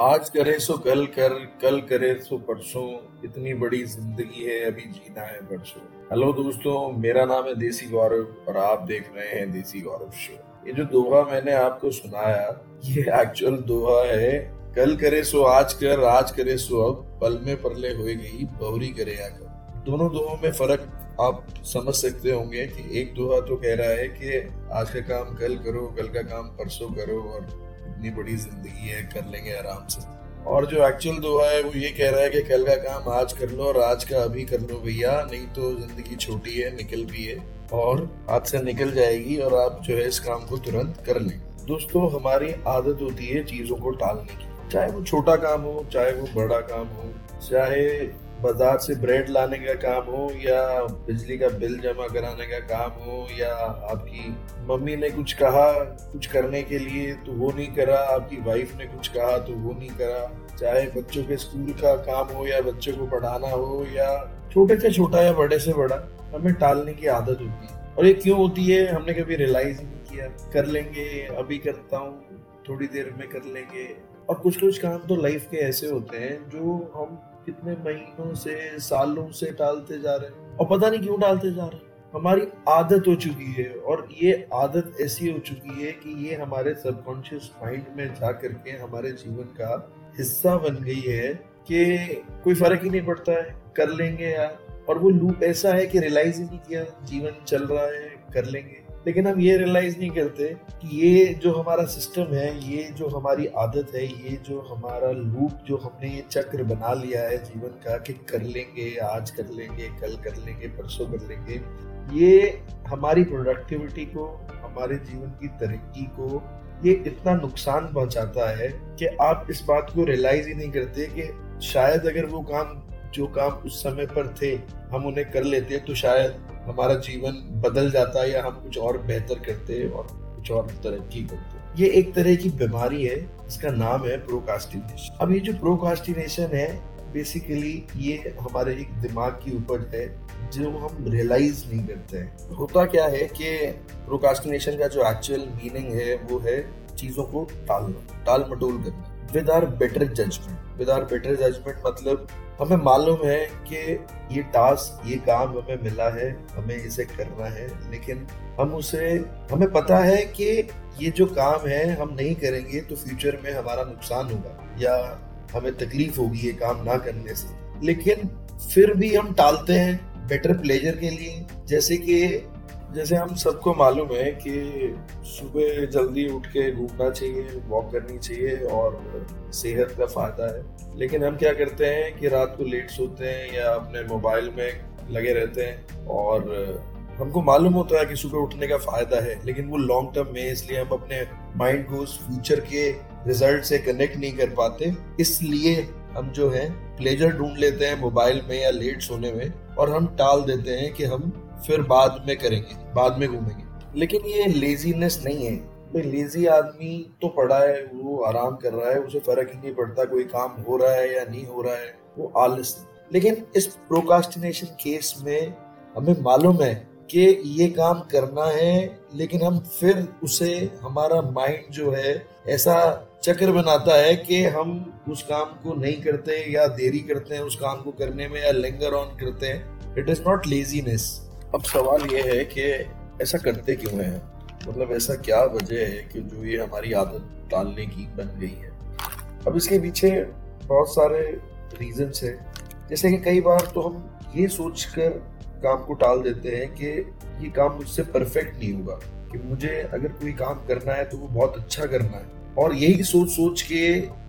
आज करे सो कल कर, कल करे सो परसों। इतनी बड़ी ज़िंदगी है, अभी जीना है परसों। हेलो दोस्तों, मेरा नाम है देसी गौरव और आप देख रहे हैं देसी गौरव शो। ये जो दोहा मैंने आपको सुनाया, ये एक्चुअल दोहा है, कल करे सो आज कर, आज करे सो अब, पल में परले हो गई, बहुरी करे आकर। दोनों दोहों में फ़र्क आप समझ सकते होंगे कि एक दोहा तो कह रहा है कि आज का काम कल करो, कल का काम परसों करो और इतनी बड़ी ज़िंदगी है, कर लेंगे आराम से। और जो एक्चुअल दुआ है, वो ये कह रहा है कि कल का काम आज कर लो और आज का अभी कर लो भैया, नहीं तो ज़िंदगी छोटी है, निकल भी है और हाथ से निकल जाएगी और आप जो है इस काम को तुरंत कर लें। दोस्तों, हमारी आदत होती है चीज़ों को टालने की। चाहे वो छोटा काम हो, चाहे वो बड़ा काम हो, चाहे बाज़ार से ब्रेड लाने का काम हो या बिजली का बिल जमा कराने का काम हो या आपकी मम्मी ने कुछ कहा कुछ करने के लिए तो वो नहीं करा, आपकी वाइफ ने कुछ कहा तो वो नहीं करा। चाहे बच्चों के स्कूल का काम हो या बच्चों को पढ़ाना हो या छोटे से छोटा या बड़े से बड़ा, हमें टालने की आदत होती है। और ये क्यों होती है? हमने कभी रियलाइज़ नहीं किया। कर लेंगे, अभी करता हूँ, थोड़ी देर में कर लेंगे। और कुछ कुछ काम तो लाइफ के ऐसे होते हैं, जो हम कितने महीनों से, सालों से टालते जा रहे हैं। और पता नहीं क्यों टालते जा रहे हैं। हमारी आदत हो चुकी है और ये आदत ऐसी हो चुकी है कि ये हमारे सबकॉन्शियस माइंड में जा करके हमारे जीवन का हिस्सा बन गई है कि कोई फ़र्क ही नहीं पड़ता है, कर लेंगे यार। और वो लूप ऐसा है कि रियलाइज़ ही नहीं किया, जीवन चल रहा है, कर लेंगे। लेकिन हम ये रियलाइज़ नहीं करते कि ये जो हमारा सिस्टम है, ये जो हमारी आदत है, ये जो हमारा लूप जो हमने ये चक्र बना लिया है जीवन का कि कर लेंगे, आज कर लेंगे, कल कर लेंगे, परसों कर लेंगे, ये हमारी प्रोडक्टिविटी को, हमारे जीवन की तरक्की को, ये इतना नुकसान पहुंचाता है कि आप इस बात को रियलाइज़ ही नहीं करते कि शायद अगर वो काम, जो काम उस समय पर थे, हम उन्हें कर लेते तो शायद हमारा जीवन बदल जाता है या हम कुछ और बेहतर करते हैं और कुछ और तरक्की करते ये एक तरह की बीमारी है, इसका नाम है प्रोकास्टिनेशन अब ये जो प्रोकास्टिनेशन है बेसिकली ये हमारे एक दिमाग की उपज है, जो हम रियलाइज़ नहीं करते हैं। होता क्या है कि प्रोकास्टिनेशन का जो एक्चुअल मीनिंग है, वो है चीज़ों को टालना टाल मटोल करना। With our better judgement. With our better judgement मतलब हमें मालूम है कि ये टास्क ये काम हमें मिला है, हमें इसे करना है, लेकिन हम उसे, हमें पता है कि ये जो काम है हम नहीं करेंगे तो फ्यूचर में हमारा नुकसान होगा या हमें तकलीफ़ होगी ये काम ना करने से। लेकिन फिर भी हम टालते हैं बेटर प्लेजर के लिए, जैसे कि जैसे हम सबको मालूम है कि सुबह जल्दी उठ के घूमना चाहिए वॉक करनी चाहिए और सेहत का फ़ायदा है। लेकिन हम क्या करते हैं कि रात को लेट सोते हैं या अपने मोबाइल में लगे रहते हैं और हमको मालूम होता है कि सुबह उठने का फ़ायदा है, लेकिन वो लॉन्ग टर्म में इसलिए हम अपने माइंड को उस फ्यूचर के रिज़ल्ट से कनेक्ट नहीं कर पाते। इसलिए हम जो है प्लेजर ढूंढ लेते हैं मोबाइल में या लेट सोने में और हम टाल देते हैं कि हम फिर बाद में करेंगे, बाद में घूमेंगे। लेकिन ये लेजीनेस नहीं है। भाई लेजी आदमी तो पड़ा है, वो आराम कर रहा है, उसे फ़र्क ही नहीं पड़ता कोई काम हो रहा है या नहीं हो रहा है, वो आलस लेकिन इस प्रोकास्टिनेशन केस में हमें मालूम है कि ये काम करना है, लेकिन हम फिर उसे, हमारा माइंड जो है, ऐसा चक्र बनाता है कि हम उस काम को नहीं करते या देरी करते हैं उस काम को करने में या लिंगर ऑन करते हैं। इट इज़ नॉट लेजीनेस अब सवाल ये है कि ऐसा करते क्यों हैं? मतलब ऐसा क्या वजह है कि जो ये हमारी आदत टालने की बन गई है? अब इसके पीछे बहुत सारे रीजंस हैं। जैसे कि कई बार तो हम ये सोच कर काम को टाल देते हैं कि ये काम मुझसे परफेक्ट नहीं होगा। कि मुझे अगर कोई काम करना है तो वो बहुत अच्छा करना है। और यही सोच सोच के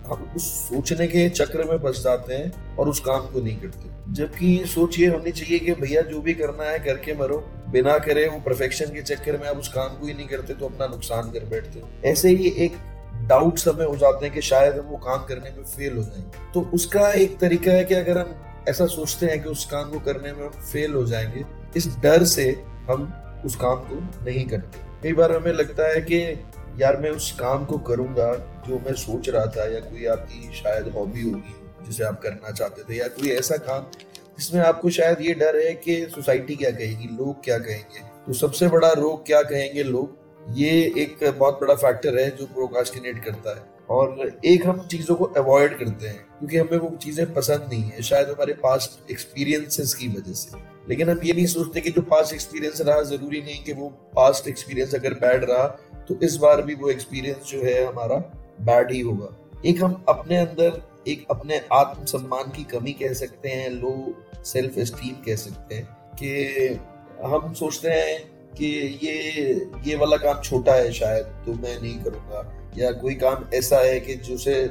हम उस सोचने के चक्र में फंस जाते हैं और उस काम को नहीं करते। जबकि सोच ये होनी चाहिए कि भैया जो भी करना है करके मरो, बिना करे वो परफेक्शन के चक्कर में आप उस काम को ही नहीं करते तो अपना नुकसान कर बैठते ऐसे ही एक डाउट समय हो जाते हैं कि शायद हम वो काम करने में फेल हो जाएँगे। तो उसका एक तरीका है कि अगर हम ऐसा सोचते हैं कि उस काम को करने में फेल हो जाएँगे, इस डर से हम उस काम को नहीं करते। कई बार हमें लगता है कि यार मैं उस काम को करूँगा जो मैं सोच रहा था या कोई आपकी शायद हॉबी होगी, जिसे आप करना चाहते थे या कोई ऐसा काम जिसमें आपको शायद ये डर है कि सोसाइटी क्या कहेगी, लोग क्या कहेंगे। तो सबसे बड़ा रोग क्या कहेंगे लोग? ये एक बहुत बड़ा फैक्टर है जो प्रोकास्टिनेट करता है। और एक हम चीज़ों को अवॉइड करते हैं, क्योंकि हमें वो चीज़ें पसंद नहीं है, शायद हमारे पास्ट एक्सपीरियंसेस की वजह से। लेकिन हम ये नहीं सोचते कि जो पास्ट एक्सपीरियंस रहा, ज़रूरी नहीं कि वो पास्ट एक्सपीरियंस अगर बैड रहा तो इस बार भी वो एक्सपीरियंस जो है हमारा बैड ही होगा। एक हम अपने अंदर, एक अपने आत्म सम्मान की कमी कह सकते हैं लो सेल्फ एस्टीम कह सकते हैं, कि हम सोचते हैं कि ये ये वाला काम छोटा है शायद तो मैं नहीं करूँगा। या कोई काम ऐसा है कि जिसे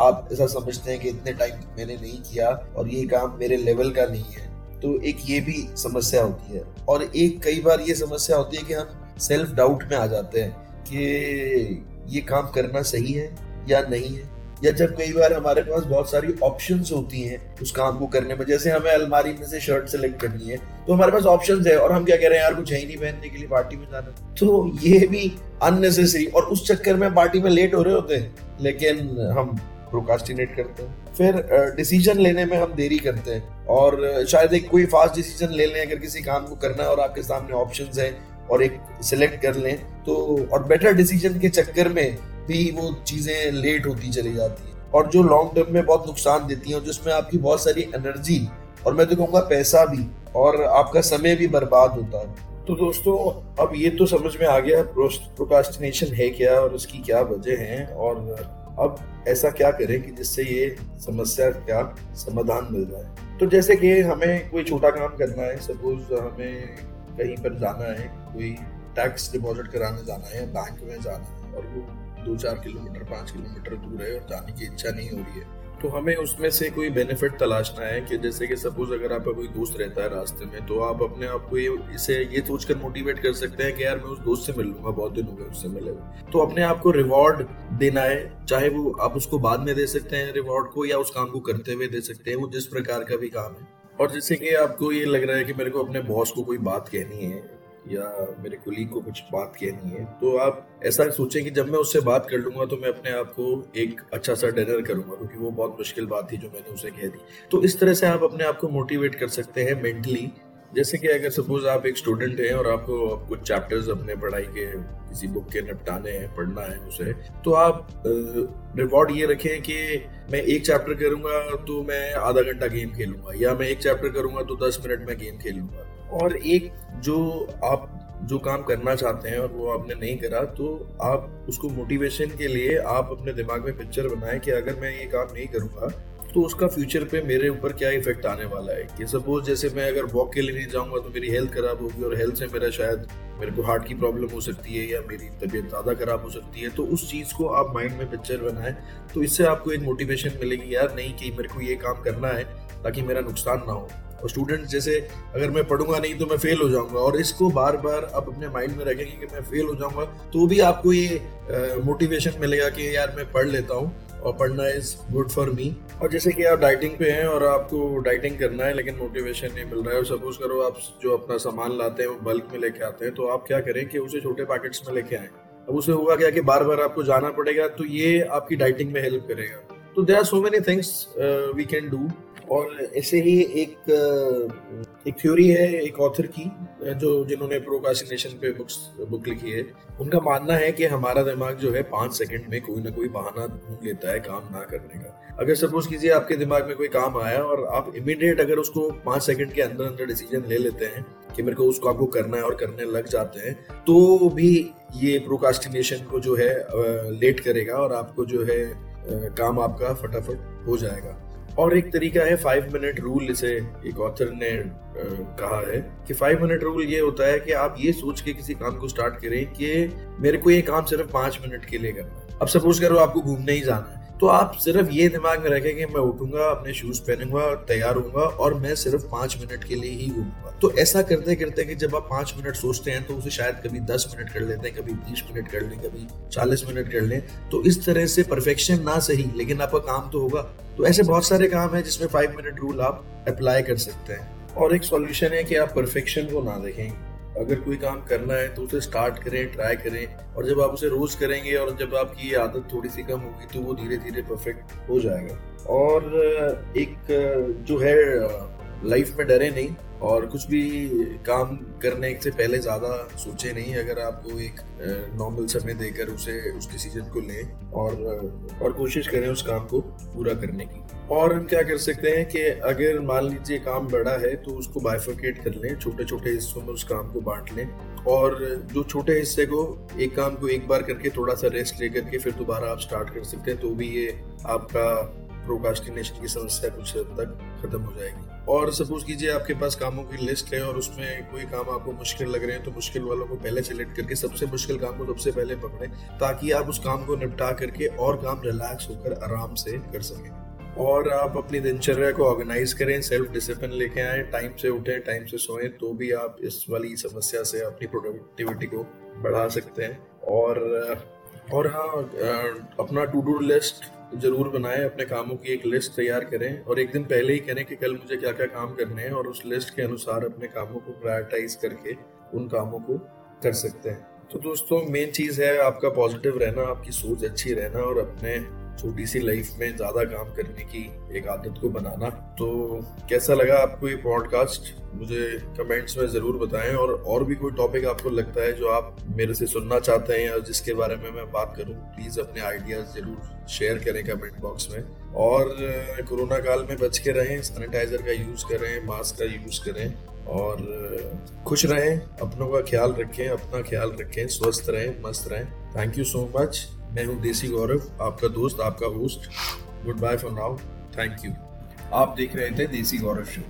आप ऐसा समझते हैं कि इतने टाइम मैंने नहीं किया और ये काम मेरे लेवल का नहीं है। तो एक ये भी समस्या होती है। और एक कई बार ये समस्या होती है कि हम सेल्फ डाउट में आ जाते हैं कि ये काम करना सही है या नहीं है। या जब कई बार हमारे पास बहुत सारी ऑप्शंस होती हैं उस काम को करने में, जैसे हमें अलमारी में से शर्ट सेलेक्ट करनी है तो हमारे पास ऑप्शंस है और हम क्या कह रहे हैं, यार, कुछ है ही नहीं पहनने के लिए पार्टी में जाना तो ये भी अननेसेसरी और उस चक्कर में पार्टी में लेट हो रहे होते हैं, लेकिन हम प्रोकास्टिनेट करते हैं। फिर डिसीज़न लेने में हम देरी करते हैं। और शायद एक कोई फास्ट डिसीज़न ले लें, अगर किसी काम को करना है और आपके सामने ऑप्शन हैं और एक सिलेक्ट कर लें तो और बेटर डिसीज़न के चक्कर में भी वो चीज़ें लेट होती चली जाती है। और जो लॉन्ग टर्म में बहुत नुकसान देती हैं जिसमें आपकी बहुत सारी एनर्जी और मैं तो कहूँगा पैसा भी, और आपका समय भी बर्बाद होता है। तो दोस्तों, अब ये तो समझ में आ गया प्रोकास्टिनेशन है क्या, और उसकी क्या वजह है, और अब ऐसा क्या करें कि जिससे ये समस्या का समाधान मिल जाए? तो जैसे कि हमें कोई छोटा काम करना है सपोज़ हमें कहीं पर जाना है, कोई टैक्स डिपॉजिट कराने जाना है बैंक में जाना है, और वो दो चार किलोमीटर, पाँच किलोमीटर दूर है और जाने की इच्छा नहीं हो रही है तो हमें उसमें से कोई बेनिफिट तलाशना है कि जैसे कि सपोज़ अगर आपका कोई दोस्त रहता है रास्ते में तो आप अपने आप को ये, इसे ये सोचकर मोटिवेट कर सकते हैं कि यार मैं उस दोस्त से मिल लूँगा, बहुत दिन हो गए उससे मिले तो अपने आप को रिवॉर्ड देना है, चाहे वो आप उसको बाद में दे सकते हैं रिवॉर्ड को या उस काम को करते हुए दे सकते हैं, वो जिस प्रकार का भी काम है। और जैसे कि आपको ये लग रहा है कि मेरे को अपने बॉस को कोई बात कहनी है या मेरे कुलीग को कुछ बात कहनी है तो आप ऐसा सोचें कि जब मैं उससे बात कर लूँगा तो मैं अपने आप को एक अच्छा सा डिनर करूँगा, क्योंकि वो बहुत मुश्किल बात थी जो मैंने उसे कह दी। तो इस तरह से आप अपने आप को मोटिवेट कर सकते हैं मेंटली जैसे कि अगर सपोज़ आप एक स्टूडेंट हैं और आपको कुछ चैप्टर्स अपने पढ़ाई के, किसी बुक के निपटाने हैं, पढ़ना है उसे तो आप रिवॉर्ड ये रखें कि मैं एक चैप्टर करूँगा तो मैं आधा घंटा गेम खेलूँगा, या मैं एक चैप्टर करूँगा तो दस मिनट में गेम खेलूँगा। और एक जो आप, जो काम करना चाहते हैं और वो आपने नहीं करा तो आप उसको मोटिवेशन के लिए आप अपने दिमाग में पिक्चर बनाएँ कि अगर मैं ये काम नहीं करूँगा तो उसका फ्यूचर पे मेरे ऊपर क्या इफ़ेक्ट आने वाला है? कि सपोज़ जैसे मैं अगर वॉक के लिए नहीं जाऊँगा तो मेरी हेल्थ खराब होगी और हेल्थ से मेरा शायद मेरे को हार्ट की प्रॉब्लम हो सकती है या मेरी तबीयत ज़्यादा खराब हो सकती है तो उस चीज़ को आप माइंड में पिक्चर बनाएँ। तो इससे आपको एक मोटिवेशन मिलेगी, यार, नहीं कि मेरे को ये काम करना है, ताकि मेरा नुकसान ना हो। और स्टूडेंट्स जैसे, अगर मैं पढ़ूँगा नहीं तो मैं फेल हो जाऊँगा। और इसको बार बार आप अपने माइंड में रखेंगे कि मैं फेल हो जाऊँगा तो भी आपको ये मोटिवेशन मिलेगा कि, यार, मैं पढ़ लेता हूँ। और पढ़ना इज़ गुड फॉर मी और जैसे कि आप डाइटिंग पे हैं और आपको डाइटिंग करना है, लेकिन मोटिवेशन नहीं मिल रहा है, और सपोज़ करो आप जो अपना सामान लाते हैं, वो बल्क में लेके आते हैं तो आप क्या करें कि उसे छोटे पैकेट्स में लेके आए। अब उसे होगा क्या कि बार बार आपको जाना पड़ेगा तो ये आपकी डाइटिंग में हेल्प करेगा। तो there are so many things we can do और ऐसे ही एक एक थ्योरी है एक ऑथर की, जो, जिन्होंने प्रोकासिनेशन पे बुक्स बुक लिखी है। उनका मानना है कि हमारा दिमाग जो है पाँच सेकंड में कोई ना कोई बहाना ढूंढ लेता है काम ना करने का। अगर सपोज़ कीजिए आपके दिमाग में कोई काम आया और आप इमीडिएट अगर उसको पाँच सेकंड के अंदर अंदर डिसीज़न ले लेते हैं कि मेरे को उसको आपको करना है और करने लग जाते हैं तो भी ये प्रोकास्टिनेशन को जो है लेट करेगा और आपको जो है काम आपका फटाफट हो जाएगा। और एक तरीका है फाइव मिनट रूल इसे एक ऑथर ने कहा है कि फाइव मिनट रूल ये होता है कि आप ये सोच के किसी काम को स्टार्ट करें कि मेरे को ये काम सिर्फ़ पाँच मिनट के लिए करना है। अब सपोज़ करो आपको घूमने ही जाना है। तो आप सिर्फ़ ये दिमाग में रखें कि मैं उठूँगा, अपने शूज़ पहनूँगा, तैयार होऊँगा और मैं सिर्फ़ पाँच मिनट के लिए ही घूमूँगा। तो ऐसा करते करते कि जब आप पाँच मिनट सोचते हैं तो उसे शायद कभी दस मिनट कर लेते हैं, कभी बीस मिनट कर लें, कभी चालीस मिनट कर लें। तो इस तरह से परफेक्शन ना सही, लेकिन आपका काम तो होगा। तो ऐसे बहुत सारे काम है जिसमें फाइव मिनट रूल आप अप्लाई कर सकते हैं। और एक सॉल्यूशन है कि आप परफेक्शन को ना देखें। अगर कोई काम करना है तो उसे स्टार्ट करें ट्राई करें और जब आप उसे रोज करेंगे और जब आपकी आदत थोड़ी सी कम होगी तो वो धीरे धीरे परफेक्ट हो जाएगा। और एक जो है लाइफ में डरे नहीं और कुछ भी काम करने से पहले ज़्यादा सोचे नहीं। अगर आपको एक नॉर्मल समय देकर उसे उस डिसीज़न को लें और और कोशिश करें उस काम को पूरा करने की। और हम क्या कर सकते हैं कि अगर मान लीजिए काम बड़ा है तो उसको बाइफोकेट कर लें छोटे छोटे हिस्सों में उस काम को बांट लें और जो छोटे हिस्से को एक काम को एक बार करके थोड़ा सा रेस्ट लेकर के फिर दोबारा आप स्टार्ट कर सकते हैं तो भी ये आपका प्रोकास्टिनेशन की समस्या कुछ हद तक खत्म हो जाएगी। और सपोज़ कीजिए आपके पास कामों की लिस्ट है और उसमें कोई काम आपको मुश्किल लग रहे हैं तो मुश्किल वालों को पहले सिलेक्ट करके सबसे मुश्किल काम को सबसे पहले पकड़े, ताकि आप उस काम को निपटा करके और काम रिलैक्स होकर आराम से कर सकें। और आप अपनी दिनचर्या को ऑर्गेनाइज करें सेल्फ डिसिप्लिन लेके आए टाइम से उठें टाइम से सोएँ तो भी आप इस वाली समस्या से अपनी प्रोडक्टिविटी को बढ़ा सकते हैं। और और हाँ अपना टू डू लिस्ट ज़रूर बनाएँ, अपने कामों की एक लिस्ट तैयार करें और एक दिन पहले ही करें कि कल मुझे क्या क्या काम करने हैं और उस लिस्ट के अनुसार अपने कामों को प्रायोरिटाइज करके उन कामों को कर सकते हैं। तो दोस्तों मेन चीज़ है आपका पॉजिटिव रहना, आपकी सोच अच्छी रहना और अपने छोटी सी लाइफ में ज़्यादा काम करने की एक आदत को बनाना। तो कैसा लगा आपको ये पॉडकास्ट मुझे कमेंट्स में ज़रूर बताएँ और और भी कोई टॉपिक आपको लगता है जो आप मेरे से सुनना चाहते हैं या जिसके बारे में मैं बात करूँ प्लीज़ अपने आइडियाज़ ज़रूर शेयर करें कमेंट बॉक्स में। और कोरोना काल में बच के रहें सैनिटाइजर का यूज़ करें मास्क का यूज़ करें और खुश रहें, अपनों का ख्याल रखें, अपना ख्याल रखें, स्वस्थ रहें, मस्त रहें। थैंक यू सो मच मैं हूँ देसी गौरव, आपका दोस्त, आपका host goodbye for now thank you आप देख रहे थे देसी गौरव शो